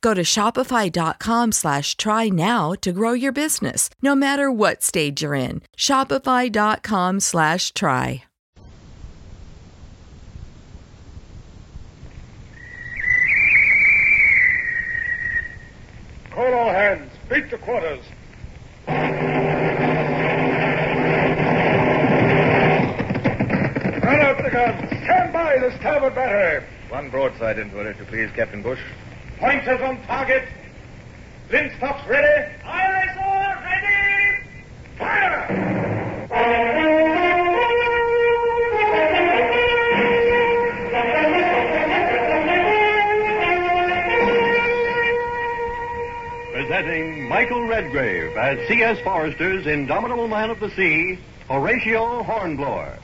Go to shopify.com slash try now to grow your business, no matter what stage you're in. Shopify.com slash try. Call all hands. Beat to quarters. Run out the guns. Stand by the starboard battery. One broadside into it, if you please, Captain Bush. Pointers on target. Linstocks ready. Aye, sir. Ready. Fire! Presenting Michael Redgrave as C.S. Forester's Indomitable Man of the Sea, Horatio Hornblower.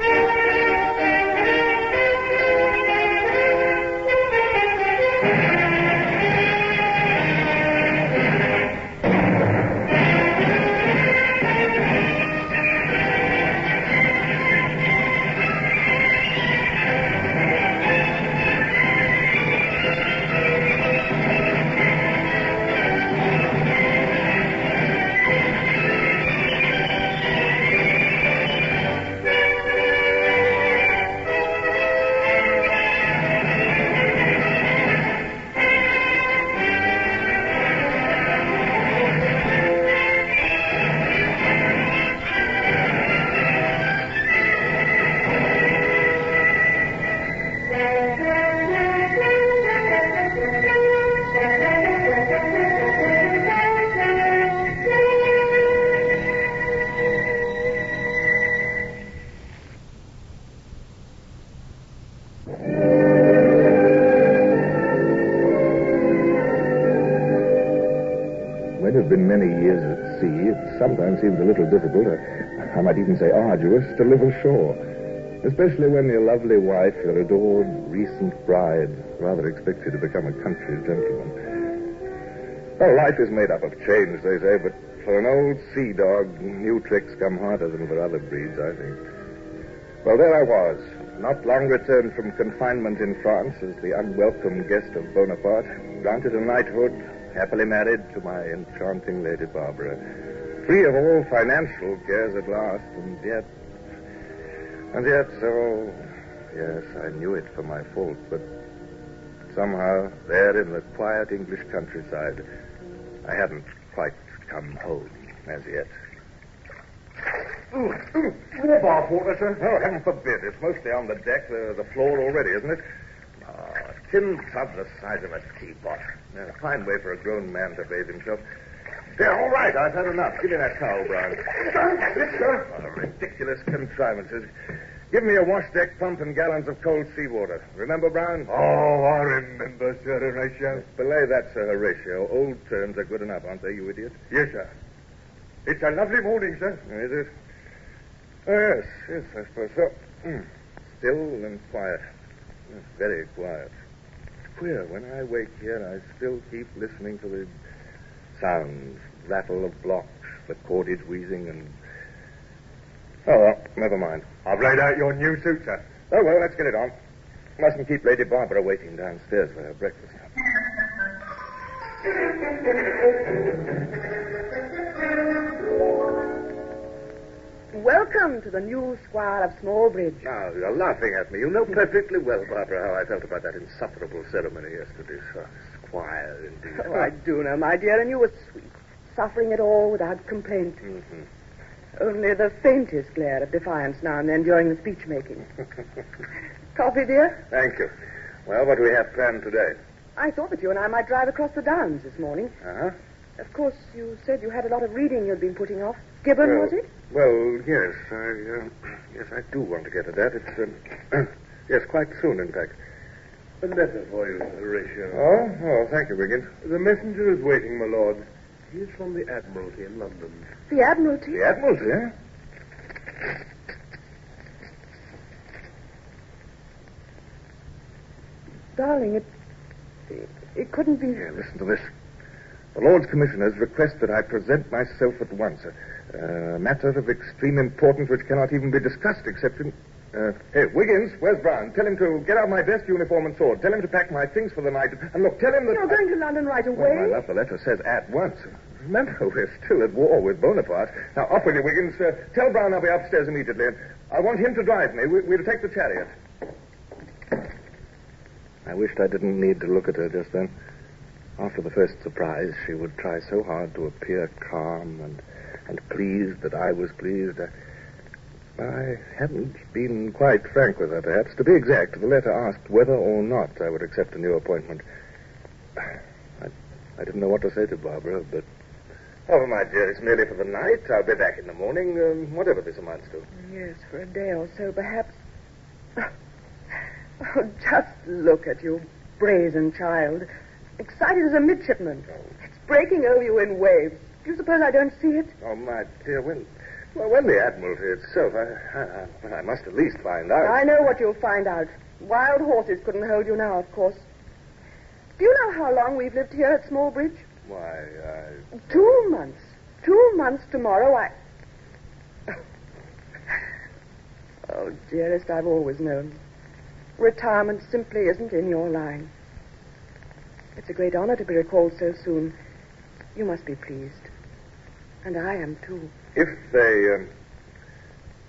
Difficult, or I might even say arduous, to live ashore. Especially when your lovely wife, your adored recent bride, rather expects you to become a country gentleman. Well, life is made up of change, they say, but for an old sea dog, new tricks come harder than for other breeds, I think. Well, there I was, not long returned from confinement in France as the unwelcome guest of Bonaparte, granted a knighthood, happily married to my enchanting Lady Barbara, free of all financial cares at last, and yet, and yet, so, yes, I knew it for my fault, but somehow, there in the quiet English countryside, I hadn't quite come home as yet. Ooh, ooh, more bath water, sir? Oh, heaven forbid. It's mostly on the deck, the, the floor already, isn't it? Ah, a tin tub the size of a teapot. A fine way for a grown man to bathe himself. Yeah, all right, I've had enough. Give me that towel, Brown. What a ridiculous contrivances. Give me a wash deck pump and gallons of cold seawater. Remember, Brown? Oh, I remember, Sir Horatio. Belay that, Sir Horatio. Old terms are good enough, aren't they, you idiot? Yes, sir. It's a lovely morning, sir. Is it? Oh, yes, yes, I suppose so. Mm. Still and quiet. Yes, very quiet. It's queer. When I wake here, I still keep listening to the sounds, rattle of blocks, the cordage wheezing, and. Oh, well, never mind. I've laid out your new suit, sir. Oh, well, let's get it on. Mustn't keep Lady Barbara waiting downstairs for her breakfast. Welcome to the new Squire of Smallbridge. Now, you're laughing at me. You know perfectly well, Barbara, how I felt about that insufferable ceremony yesterday. So, squire, indeed. Oh, I do know, my dear, and you were sweet, suffering it all without complaint. Mhm. Only the faintest glare of defiance now and then during the speech making. Coffee, dear? Thank you. Well, what do we have planned today? I thought that you and I might drive across the downs this morning. Uh-huh. Of course, you said you had a lot of reading you'd been putting off. Gibbon, Well- was it? Well, yes, I, uh, yes, I do want to get to that. It's, um, yes, quite soon, in fact. A letter for you, Horatio. Oh, oh, thank you, Wiggins. The messenger is waiting, my lord. He is from the Admiralty in London. The Admiralty? The Admiralty, eh? Darling, it, it, it couldn't be. Here, listen to this. The Lords Commissioners request that I present myself at once. A, a matter of extreme importance which cannot even be discussed except in. Uh, hey, Wiggins, where's Brown? Tell him to get out my best uniform and sword. Tell him to pack my things for the night. And look, tell him that. You're going to London right away. Well, away? my love, the letter says at once. Remember, we're still at war with Bonaparte. Now, off with you, Wiggins. Uh, tell Brown I'll be upstairs immediately. I want him to drive me. We, we'll take the chariot. I wished I didn't need to look at her just then. After the first surprise, she would try so hard to appear calm and, and pleased that I was pleased. I, I hadn't been quite frank with her, perhaps. To be exact, the letter asked whether or not I would accept a new appointment. I, I didn't know what to say to Barbara, but. Oh, my dear, it's merely for the night. I'll be back in the morning, um, whatever this amounts to. Yes, for a day or so, perhaps. Oh, just look at you, brazen child. Excited as a midshipman. It's breaking over you in waves. Do you suppose I don't see it? Oh, my dear, when. Well, when the Admiralty itself, I, I, I must at least find out. I know what you'll find out. Wild horses couldn't hold you now, of course. Do you know how long we've lived here at Smallbridge? Why, I. Two months. Two months tomorrow, I. Oh, dearest, I've always known. Retirement simply isn't in your line. It's a great honor to be recalled so soon. You must be pleased. And I am, too if they um,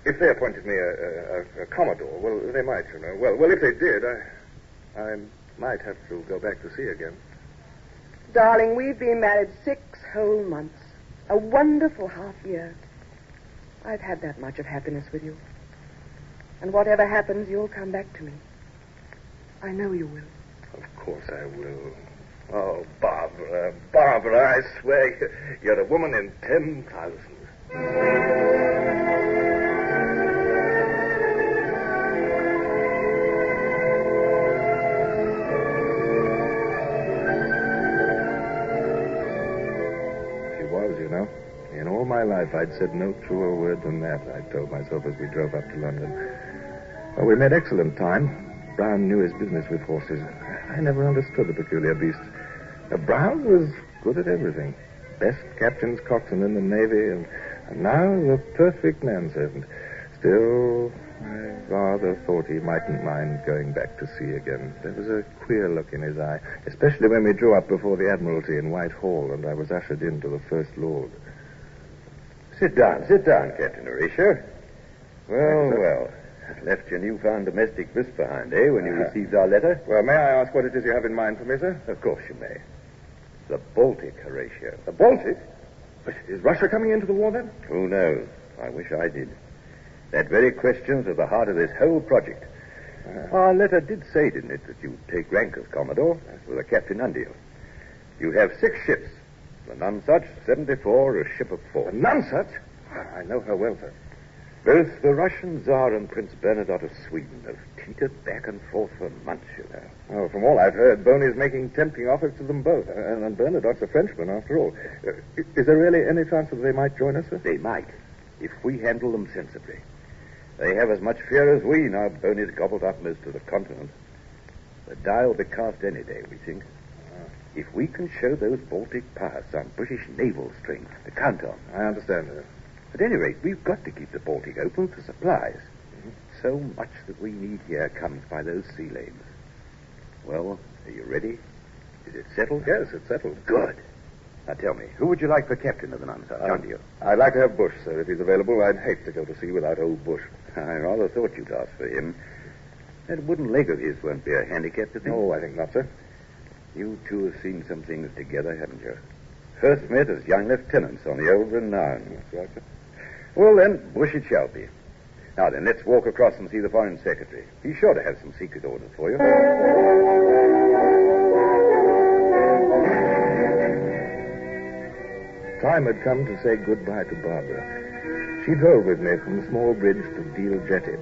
if they appointed me a, a, a, commodore, well, they might, you know. Well, well, if they did, I I might have to go back to sea again. Darling, we've been married six whole months, a wonderful half year. I've had that much of happiness with you, and whatever happens, you'll come back to me. I know you will. Of course I will. Oh, Barbara, Barbara, I swear you're a woman in 10,000 life, I'd said no truer word than that, I told myself as we drove up to London. Well, we made excellent time. Brown knew his business with horses. I never understood the peculiar beasts. Brown was good at everything. Best captain's coxswain in the Navy, and, and now the perfect manservant. Still, I rather thought he mightn't mind going back to sea again. There was a queer look in his eye, especially when we drew up before the Admiralty in Whitehall, and I was ushered in to the First Lord. Sit down, sit down, Captain Horatio. Well, well. Left your newfound domestic bliss behind, eh, when you Uh-huh. received our letter? Well, may I ask what it is you have in mind for me, sir? Of course you may. The Baltic, Horatio. The Baltic? Is Russia coming into the war then? Who knows? I wish I did. That very question's at the heart of this whole project. Uh, Our letter did say, didn't it, that you'd take rank as Commodore with a captain under you. You have six ships. The Nonsuch, 74, a ship of four. Nonsuch? I know her well, sir. Both the Russian Tsar and Prince Bernadotte of Sweden have teetered back and forth for months, you know. Oh, from all I've heard, Boney's making tempting offers to them both. And, and Bernadotte's a Frenchman, after all. Uh, is there really any chance that they might join us, sir? They might, if we handle them sensibly. They have as much fear as we now Boney's gobbled up most of the continent. The die will be cast any day, we think. If we can show those Baltic powers some British naval strength to count on. I understand, sir. At any rate, we've got to keep the Baltic open for supplies. So much that we need here comes by those sea lanes. Well, are you ready? Is it settled? Yes, it's settled. Good. Now tell me, who would you like for captain of the Nonsuch? Uh, John Deere? I'd like to have Bush, sir, if he's available. I'd hate to go to sea without old Bush. I rather thought you'd ask for him. That wooden leg of his won't be a handicap to him. No, I think not, sir. You two have seen some things together, haven't you? First met as young lieutenants on the old renown. That's right, sir. Well, then, Bush it shall be. Now then, let's walk across and see the Foreign Secretary. He's sure to have some secret orders for you. Time had come to say goodbye to Barbara. She drove with me from the Smallbridge to Deal Jetty.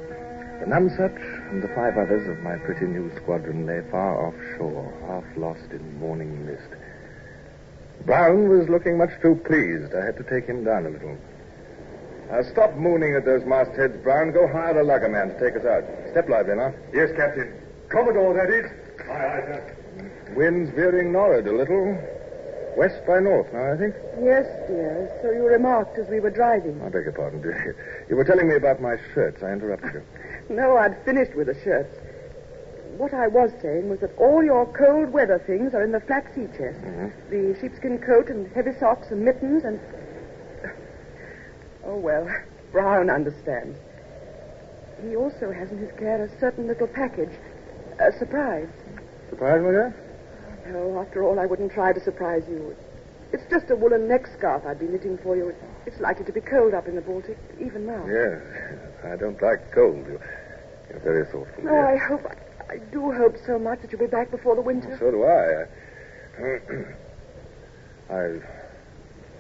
The Nonsuch and the five others of my pretty new squadron lay far offshore, half lost in morning mist. Brown was looking much too pleased. I had to take him down a little. Now, stop mooning at those mastheads, Brown. Go hire a luggerman to take us out. Step lively now. Yes, Captain. Commodore, that is. Aye, aye, sir. Wind's veering nor'ard a little. West by north now, I think. Yes, dear. So you remarked as we were driving. I beg your pardon, dear. You were telling me about my shirts. I interrupted you. No, I'd finished with the shirts. What I was saying was that all your cold weather things are in the flat sea chest. Mm-hmm. The sheepskin coat and heavy socks and mittens and. Oh, well, Brown understands. He also has in his care a certain little package. A surprise. Surprise, my dear? No, after all, I wouldn't try to surprise you. It's just a woolen neck scarf I'd be knitting for you. It's likely to be cold up in the Baltic, even now. Yes. I don't like cold. You- You're very thoughtful. Oh, dear. I hope, I do hope so much that you'll be back before the winter. So do I. I, I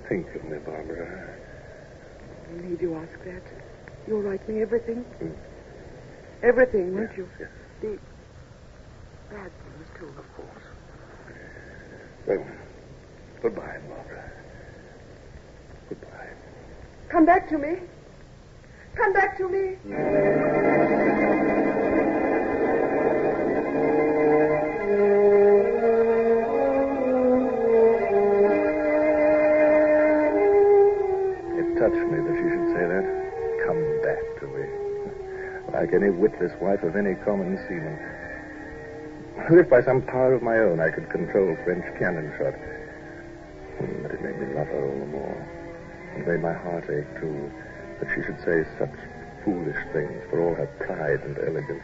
think of me, Barbara. Need you ask that? You'll write me everything? Everything, won't you? Yes. The bad things, too. Of course. Well, goodbye, Barbara. Goodbye. Come back to me. Come back to me. Like any witless wife of any common seaman. As if by some power of my own I could control French cannon shot. Hmm, But it made me love her all the more. It made my heart ache, too, that she should say such foolish things for all her pride and elegance.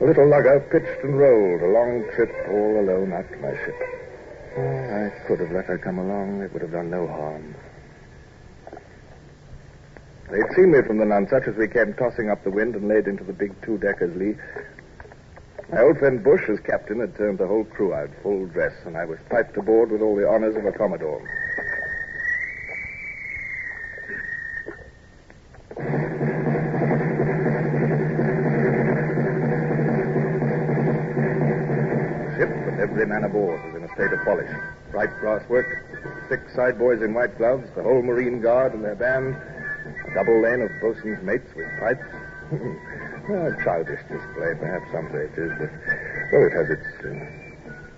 The little lugger pitched and rolled a long trip all alone out to my ship. Oh, I could have let her come along. It would have done no harm. They'd seen me from the Nonsuch as we came tossing up the wind and laid into the big two-decker's lee. My old friend Bush, as captain, had turned the whole crew out full dress, and I was piped aboard with all the honors of a commodore. Ship with every man aboard was in a state of polish. Bright brass work, six side boys in white gloves, the whole Marine Guard and their band, a double lane of bosun's mates with pipes. a childish display, perhaps some say it is, but well, it has its uh,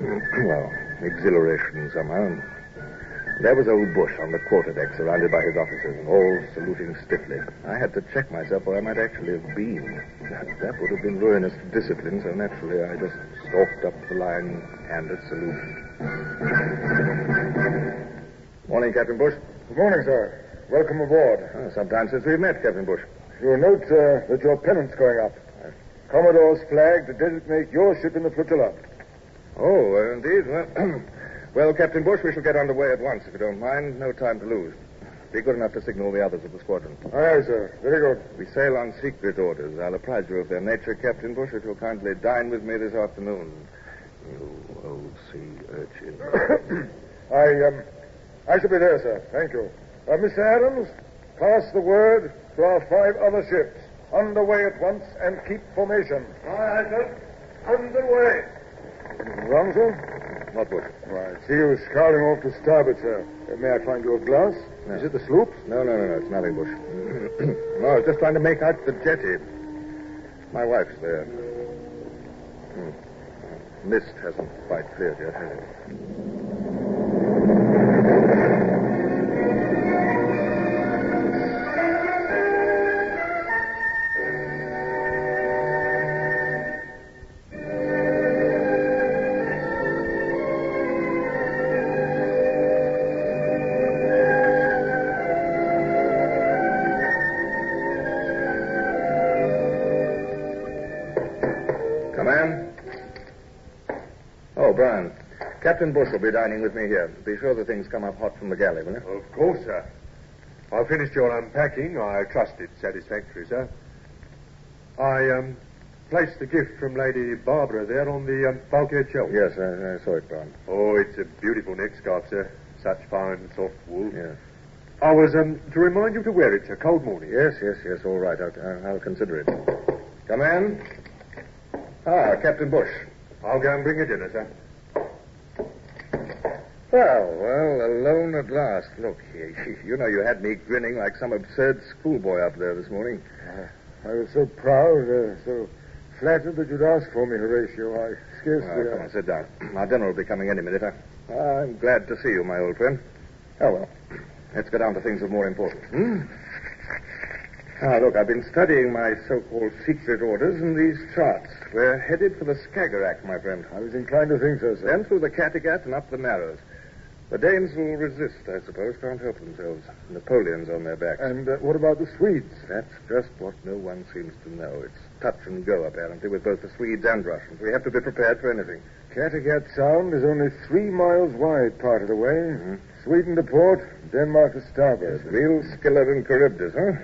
well exhilaration somehow. There was old Bush on the quarterdeck, surrounded by his officers, and all saluting stiffly. I had to check myself, or I might actually have been. That, that would have been ruinous to discipline, so naturally I just stalked up the line, and handed salute. Morning, Captain Bush. Good morning, sir. Welcome aboard. Oh, some time since we've met, Captain Bush. You'll note uh, that your pennant's going up. Commodore's flag to designate your ship in the flotilla. Oh, uh, indeed. Well, well, Captain Bush, we shall get underway at once, if you don't mind. No time to lose. Be good enough to signal the others of the squadron. Aye, aye, sir. Very good. We sail on secret orders. I'll apprise you of their nature, Captain Bush, if you'll kindly dine with me this afternoon. You old sea urchin. I, um, I shall be there, sir. Thank you. Uh, Mr. Adams, Pass the word to our five other ships. Underway at once and keep formation. Aye, aye, sir. Underway. Anything wrong, sir? What Bush? Well, I see you scouting off to starboard, sir. Uh, may I find you a glass? No. Is it the sloop? No, no, no, no. It's nothing, Bush. no, I was just trying to make out the jetty. My wife's there. Hmm. Mist hasn't quite cleared yet, has it? Oh, Captain Bush will be dining with me here. Be sure the things come up hot from the galley, will you? Of course, sir. I've finished your unpacking. I trust it's satisfactory, sir. I um, placed the gift from Lady Barbara there on the um, bulkhead shelf. Yes, I, I saw it, Brian. Oh, it's a beautiful neck scarf, sir. Such fine, soft wool. Yes. I was um, to remind you to wear it. A cold morning. Yes, yes, yes. All right. I'll, I'll- I'll consider it. Come in. Ah, Captain Bush. I'll go and bring you dinner, sir. Well, well, alone at last. Look, you, you know you had me grinning like some absurd schoolboy up there this morning. I was so proud, uh, so flattered that you'd ask for me, Horatio. I scarcely. Well, come uh, on, sit down. Our dinner will be coming any minute. I, I'm glad to see you, my old friend. Oh, well. Let's get down to things of more importance. Hmm? Ah, look, I've been studying my so-called secret orders and these charts. We're headed for the Skagerrak, my friend. I was inclined to think so, sir. Then through the Kattegat and up the Narrows. The Danes will resist, I suppose. Can't help themselves. Napoleon's on their backs. And uh, what about the Swedes? That's just what no one seems to know. It's touch and go, apparently, with both the Swedes and Russians. We have to be prepared for anything. Kattegat Sound is only three miles wide part of the way. Mm-hmm. Sweden to port, Denmark to starboard. Real Scylla and Charybdis, huh?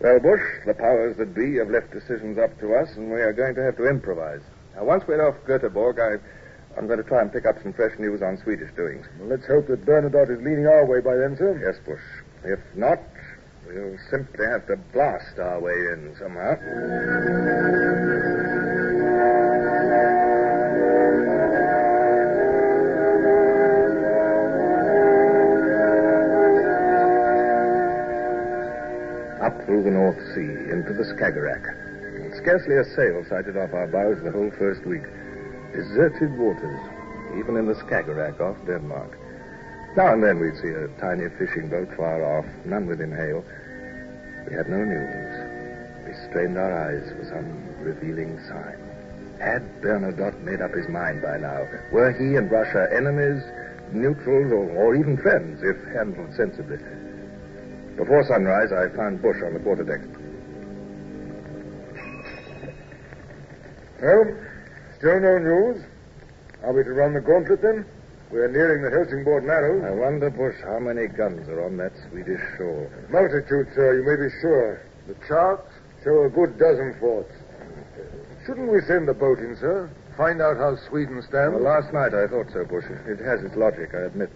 Well, Bush, the powers that be have left decisions up to us, and we are going to have to improvise. Now, once we're off Göteborg, I, I'm going to try and pick up some fresh news on Swedish doings. Well, let's hope that Bernadotte is leaning our way by then, sir. Yes, Bush. If not, we'll simply have to blast our way in somehow. Up through the North Sea, into the Skagerrak. Scarcely a sail sighted off our bows the whole first week. Deserted waters, even in the Skagerrak off Denmark. Now and then we'd see a tiny fishing boat far off, none within hail. We had no news. We strained our eyes for some revealing sign. Had Bernadotte made up his mind by now? Were he and Russia enemies, neutrals, or, or even friends, if handled sensibly? Before sunrise, I found Bush on the quarterdeck. Well, no news. Are we to run the gauntlet then? We're nearing the Helsingborg Narrows. I wonder, Bush, how many guns are on that Swedish shore. Multitude, sir, you may be sure. The charts show a good dozen forts. Shouldn't we send the boat in, sir? Find out how Sweden stands? Well, last night I thought so, Bush. It has its logic, I admit.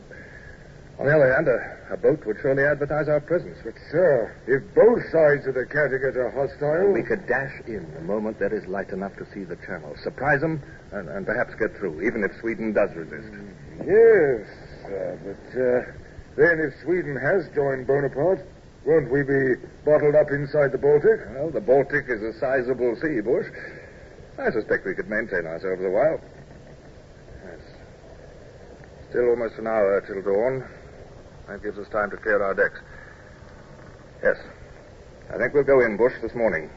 On the other hand, a, a boat would surely advertise our presence. But, sir, if both sides of the Kattegat are hostile... We could dash in the moment there is light enough to see the channel, surprise them, and, and perhaps get through, even if Sweden does resist. Yes, sir, but uh, then if Sweden has joined Bonaparte, won't we be bottled up inside the Baltic? Well, the Baltic is a sizable sea, Bush. I suspect we could maintain ourselves a while. Yes. Still almost an hour till dawn. That gives us time to clear our decks. Yes. I think we'll go in, Bush, this morning.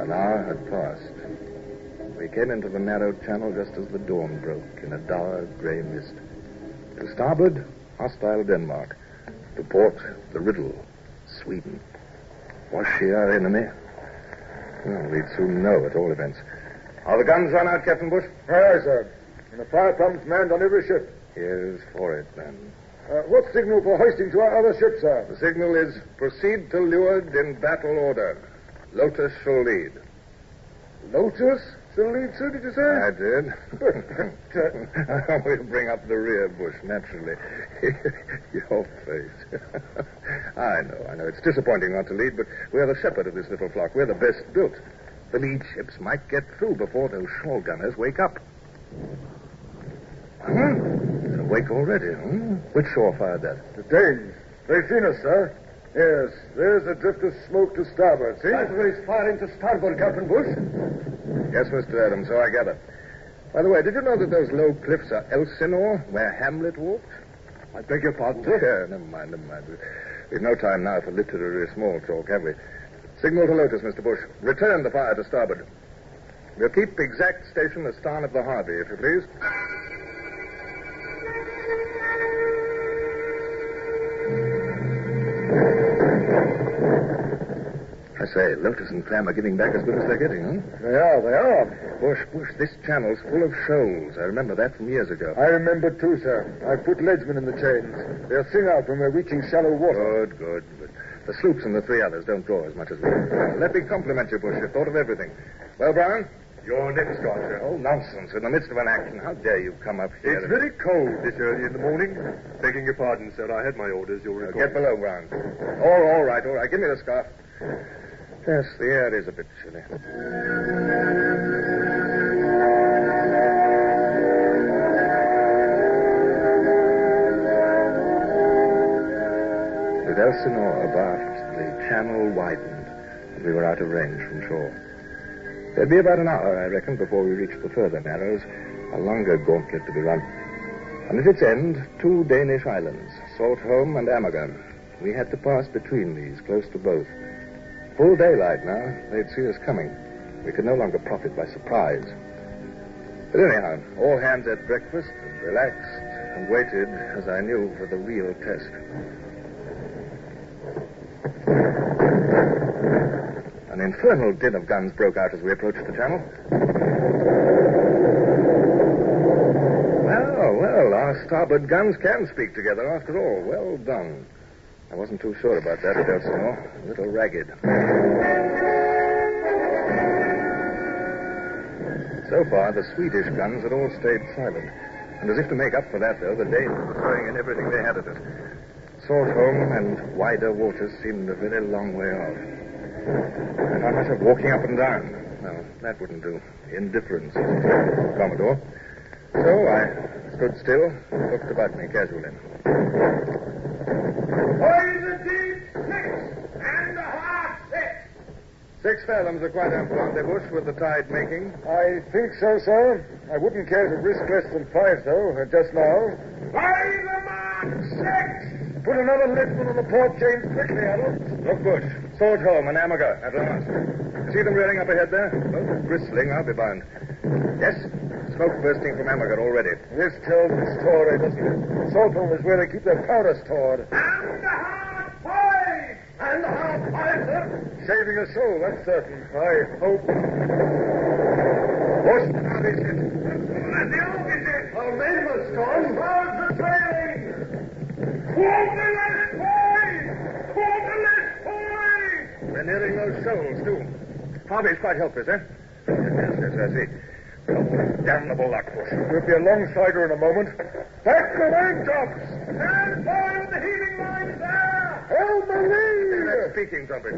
An hour had passed. We came into the narrow channel just as the dawn broke in a dark gray mist. To starboard, hostile Denmark. To port, the riddle, Sweden. Was she our enemy? Well, we'd soon know at all events. Are the guns run out, Captain Bush? Aye, aye, sir. And the fire pumps manned on every ship. Here's for it, then. Uh, what signal for hoisting to our other ships, sir? The signal is proceed to leeward in battle order. Lotus shall lead. Lotus? Still lead, sir, did you say? I did. we'll bring up the rear bush, naturally. Your face. I know, I know. It's disappointing not to lead, but we're the shepherd of this little flock. We're the best built. The lead ships might get through before those shore gunners wake up. Huh? They're awake already, huh? Which shore fired that? The Danes. They've seen us, sir. Yes, there's a drift of smoke to starboard, eh? see? Battery's firing to starboard, Captain Bush. Yes, Mr. Adams, so I gather. By the way, did you know that those low cliffs are Elsinore, where Hamlet walked? I beg your pardon, sir? Yeah, never mind, never mind. We've no time now for literary small talk, have we? Signal to Lotus, Mr. Bush. Return the fire to starboard. We'll keep exact station astern of the Harvey, if you please. I say, Lotus and Clam are getting back as good as they're getting, huh? They are, they are. Bush, Bush, this channel's full of shoals. I remember that from years ago. I remember too, sir. I've put leadsmen in the chains. They'll sing out when we're reaching shallow water. Good, good. But the sloops and the three others don't draw as much as we do. Let me compliment you, Bush. You've thought of everything. Well, Brown? Your next guard, sir. Oh, nonsense. In the midst of an action. How dare you come up here? It's very cold this early in the morning. Begging your pardon, sir. I had my orders, you'll recall. Get below, Brown. All, all right, all right. Give me the scarf. Yes, the air is a bit chilly. With Elsinore abaft, the channel widened, and we were out of range from shore. There'd be about an hour, I reckon, before we reached the further narrows, a longer gauntlet to be run. And at its end, two Danish islands, Saltholm and Amager. We had to pass between these, close to both. Full daylight now. They'd see us coming. We could no longer profit by surprise. But anyhow, all hands at breakfast and relaxed and waited, as I knew, for the real test. An infernal din of guns broke out as we approached the channel. Well, well, our starboard guns can speak together after all. Well done. I wasn't too sure about that at Elsinore. A little ragged. So far, the Swedish guns had all stayed silent. And as if to make up for that, though, the Danes were throwing in everything they had at us. Saltholm and wider waters seemed a very long way off. I found myself walking up and down. No, that wouldn't do. Indifference, Commodore. So I stood still looked about me casually. Boys and deep, six and a half, six. Six fathoms are quite ample, aren't they, Bush, with the tide making? I think so, sir. I wouldn't care to risk less than five, though, uh, just now. By the mark, six. Put another liftman on the port chains quickly, Adams. Look, Bush. Saltholm and Amager at last. See them rearing up ahead there? Both bristling, I'll be bound. Yes? Smoke bursting from Amager already. This tells the story, doesn't it? Saltholm is where they keep their powder stored. And a half five. And a half five, sir. Saving a soul, that's certain. I hope. Bush, how is it? And the officer. Our men must gone. Nearing those shoals, too. Harvey's quite helpless, eh? Yes, yes, I see. Damnable luck, Bush. We'll be alongside her in a moment. Back the main tops! Stand by with the heaving lines there! Help the lead! Speaking trumpet.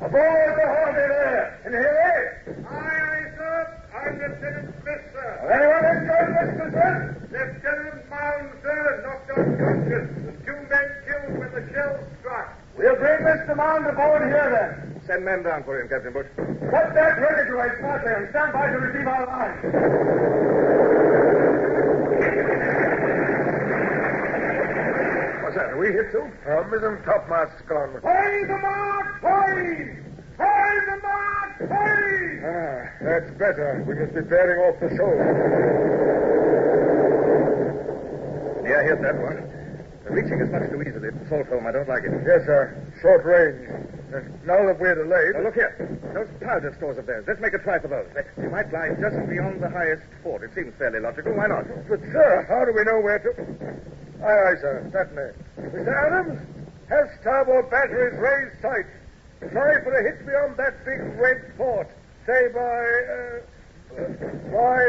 Aboard the Harvey there! And here Aye, aye, sir. I'm Lieutenant Smith, sir. Anyone inside, Mr. Smith? Lieutenant Mound, sir, knocked unconscious. Two men killed when the shell struck. We'll bring Mr. Mound aboard here, then. Send men down for him, Captain Bush. Put that ready to right smartly and stand by to receive our line. What's that? Are we hit, too? Our mizzen topmast's gone. Play the mark, play! Play the mark, play! Ah, that's better. We must be bearing off the shoal. Yeah, I hit that one. Reaching us much too easily. Saltholm, I don't like it. Yes, sir. Short range. And now that we're delayed. Now, look here. Those powder stores of theirs. Let's make a try for those. They, they might lie just beyond the highest fort. It seems fairly logical. Why not? But, sir, how do we know where to. Aye, aye, sir. Certainly. Mr. Adams, have starboard batteries raised tight. Try for a hit beyond that big red fort. Say by. Uh, By,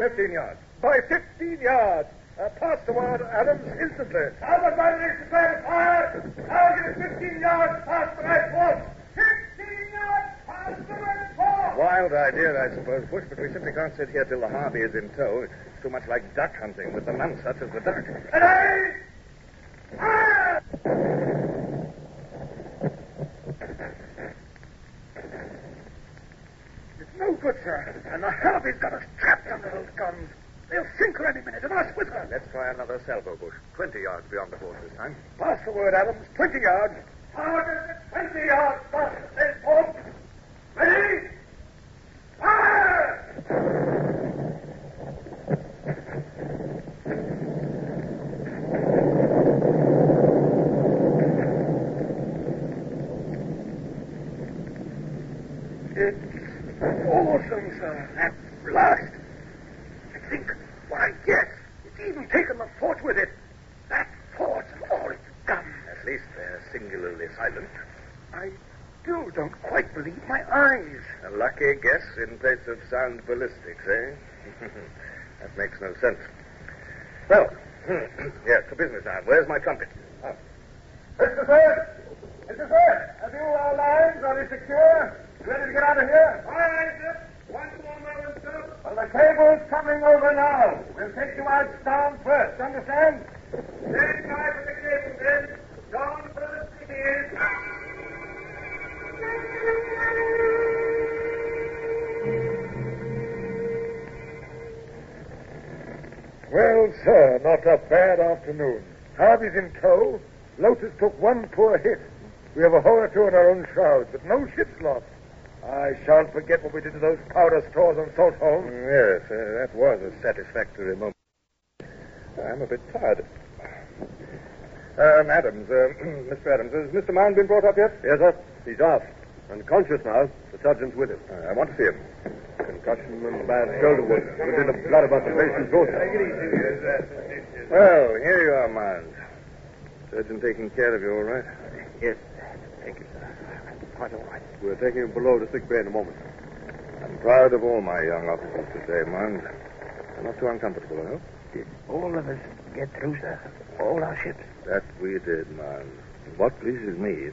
uh... 15 yards. By 15 yards. Uh, pass the word, Adams, instantly. Albert Rodriguez declares fire. Target is 15 yards past the right force. 15 yards past the right force. Wild idea, I suppose, Bush, but we simply can't sit here till the Harvey is in tow. It's too much like duck hunting with the Nonsuch as the duck. Ready? Fire! It's no good, sir. And the Harvey's got us trapped under those guns. They'll sink her any minute, and us with her. Let's try another salvo, Bush. Twenty yards beyond the force this time. Pass the word, Adams. 20 yards. Target 20 yards past the right force. Ready? Fire! It's awesome, sir. That blast. I think, why, yes. It's even taken the fort with it. That fort and all its guns. At least they're singularly silent. I still don't quite believe my eyes. A lucky guess in place of sound ballistics, eh? that makes no sense. Well, yes, to business now. Where's my trumpet? Oh. Mr. Sir! Mr. Sir! Have you our lines? Are they secure? You ready to get out of here? All right, sir. One more moment, sir. Well, the cable's coming over now. We'll take you out down first. Understand? Stand by for the cable, then. Down first it is. Well, sir, not a bad afternoon. Harvey's in tow. Lotus took one poor hit. We have a hole or two in our own shrouds, but no ship's lost. I shan't forget what we did to those powder stores on Salt Holm. Yes, uh, that was a satisfactory moment. I'm a bit tired. Um, Adams, uh, Mr. Adams, has Mr. Mound been brought up yet? Yes, sir. He's off. Unconscious now. The sergeant's with him. Uh, I want to see him. Concussion and bad shoulder wound. Within the blood about the and throat. Well, here you are, Mound. Surgeon taking care of you, all right? Yes. Thank you, sir. Quite all right. We're taking him below to sick bay in a moment. I'm proud of all my young officers today, Mound. They're not too uncomfortable, I hope. Did all of us get through, sir? All our ships? That we did, man. What pleases me,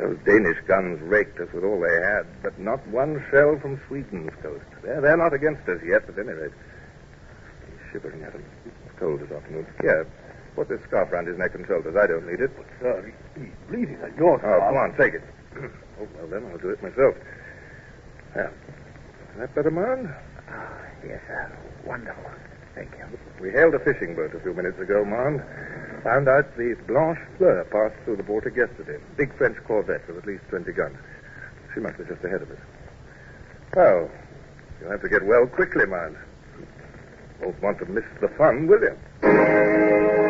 those Danish guns raked us with all they had, but not one shell from Sweden's coast. They're, they're not against us yet, at any rate. He's shivering at him. It's cold this afternoon. Here, put this scarf round his neck and shoulders. I don't need it. But, sir, he's bleeding at your Oh, come on, take it. oh, well, then I'll do it myself. Yeah. Is that better, man? Ah, yes, sir. Wonderful. Thank you. We hailed a fishing boat a few minutes ago, Mound. Found out the Blanche Fleur passed through the Baltic yesterday. Big French corvette with at least 20 guns. She must be just ahead of us. Well, you'll have to get well quickly, Mound. Won't want to miss the fun, will you?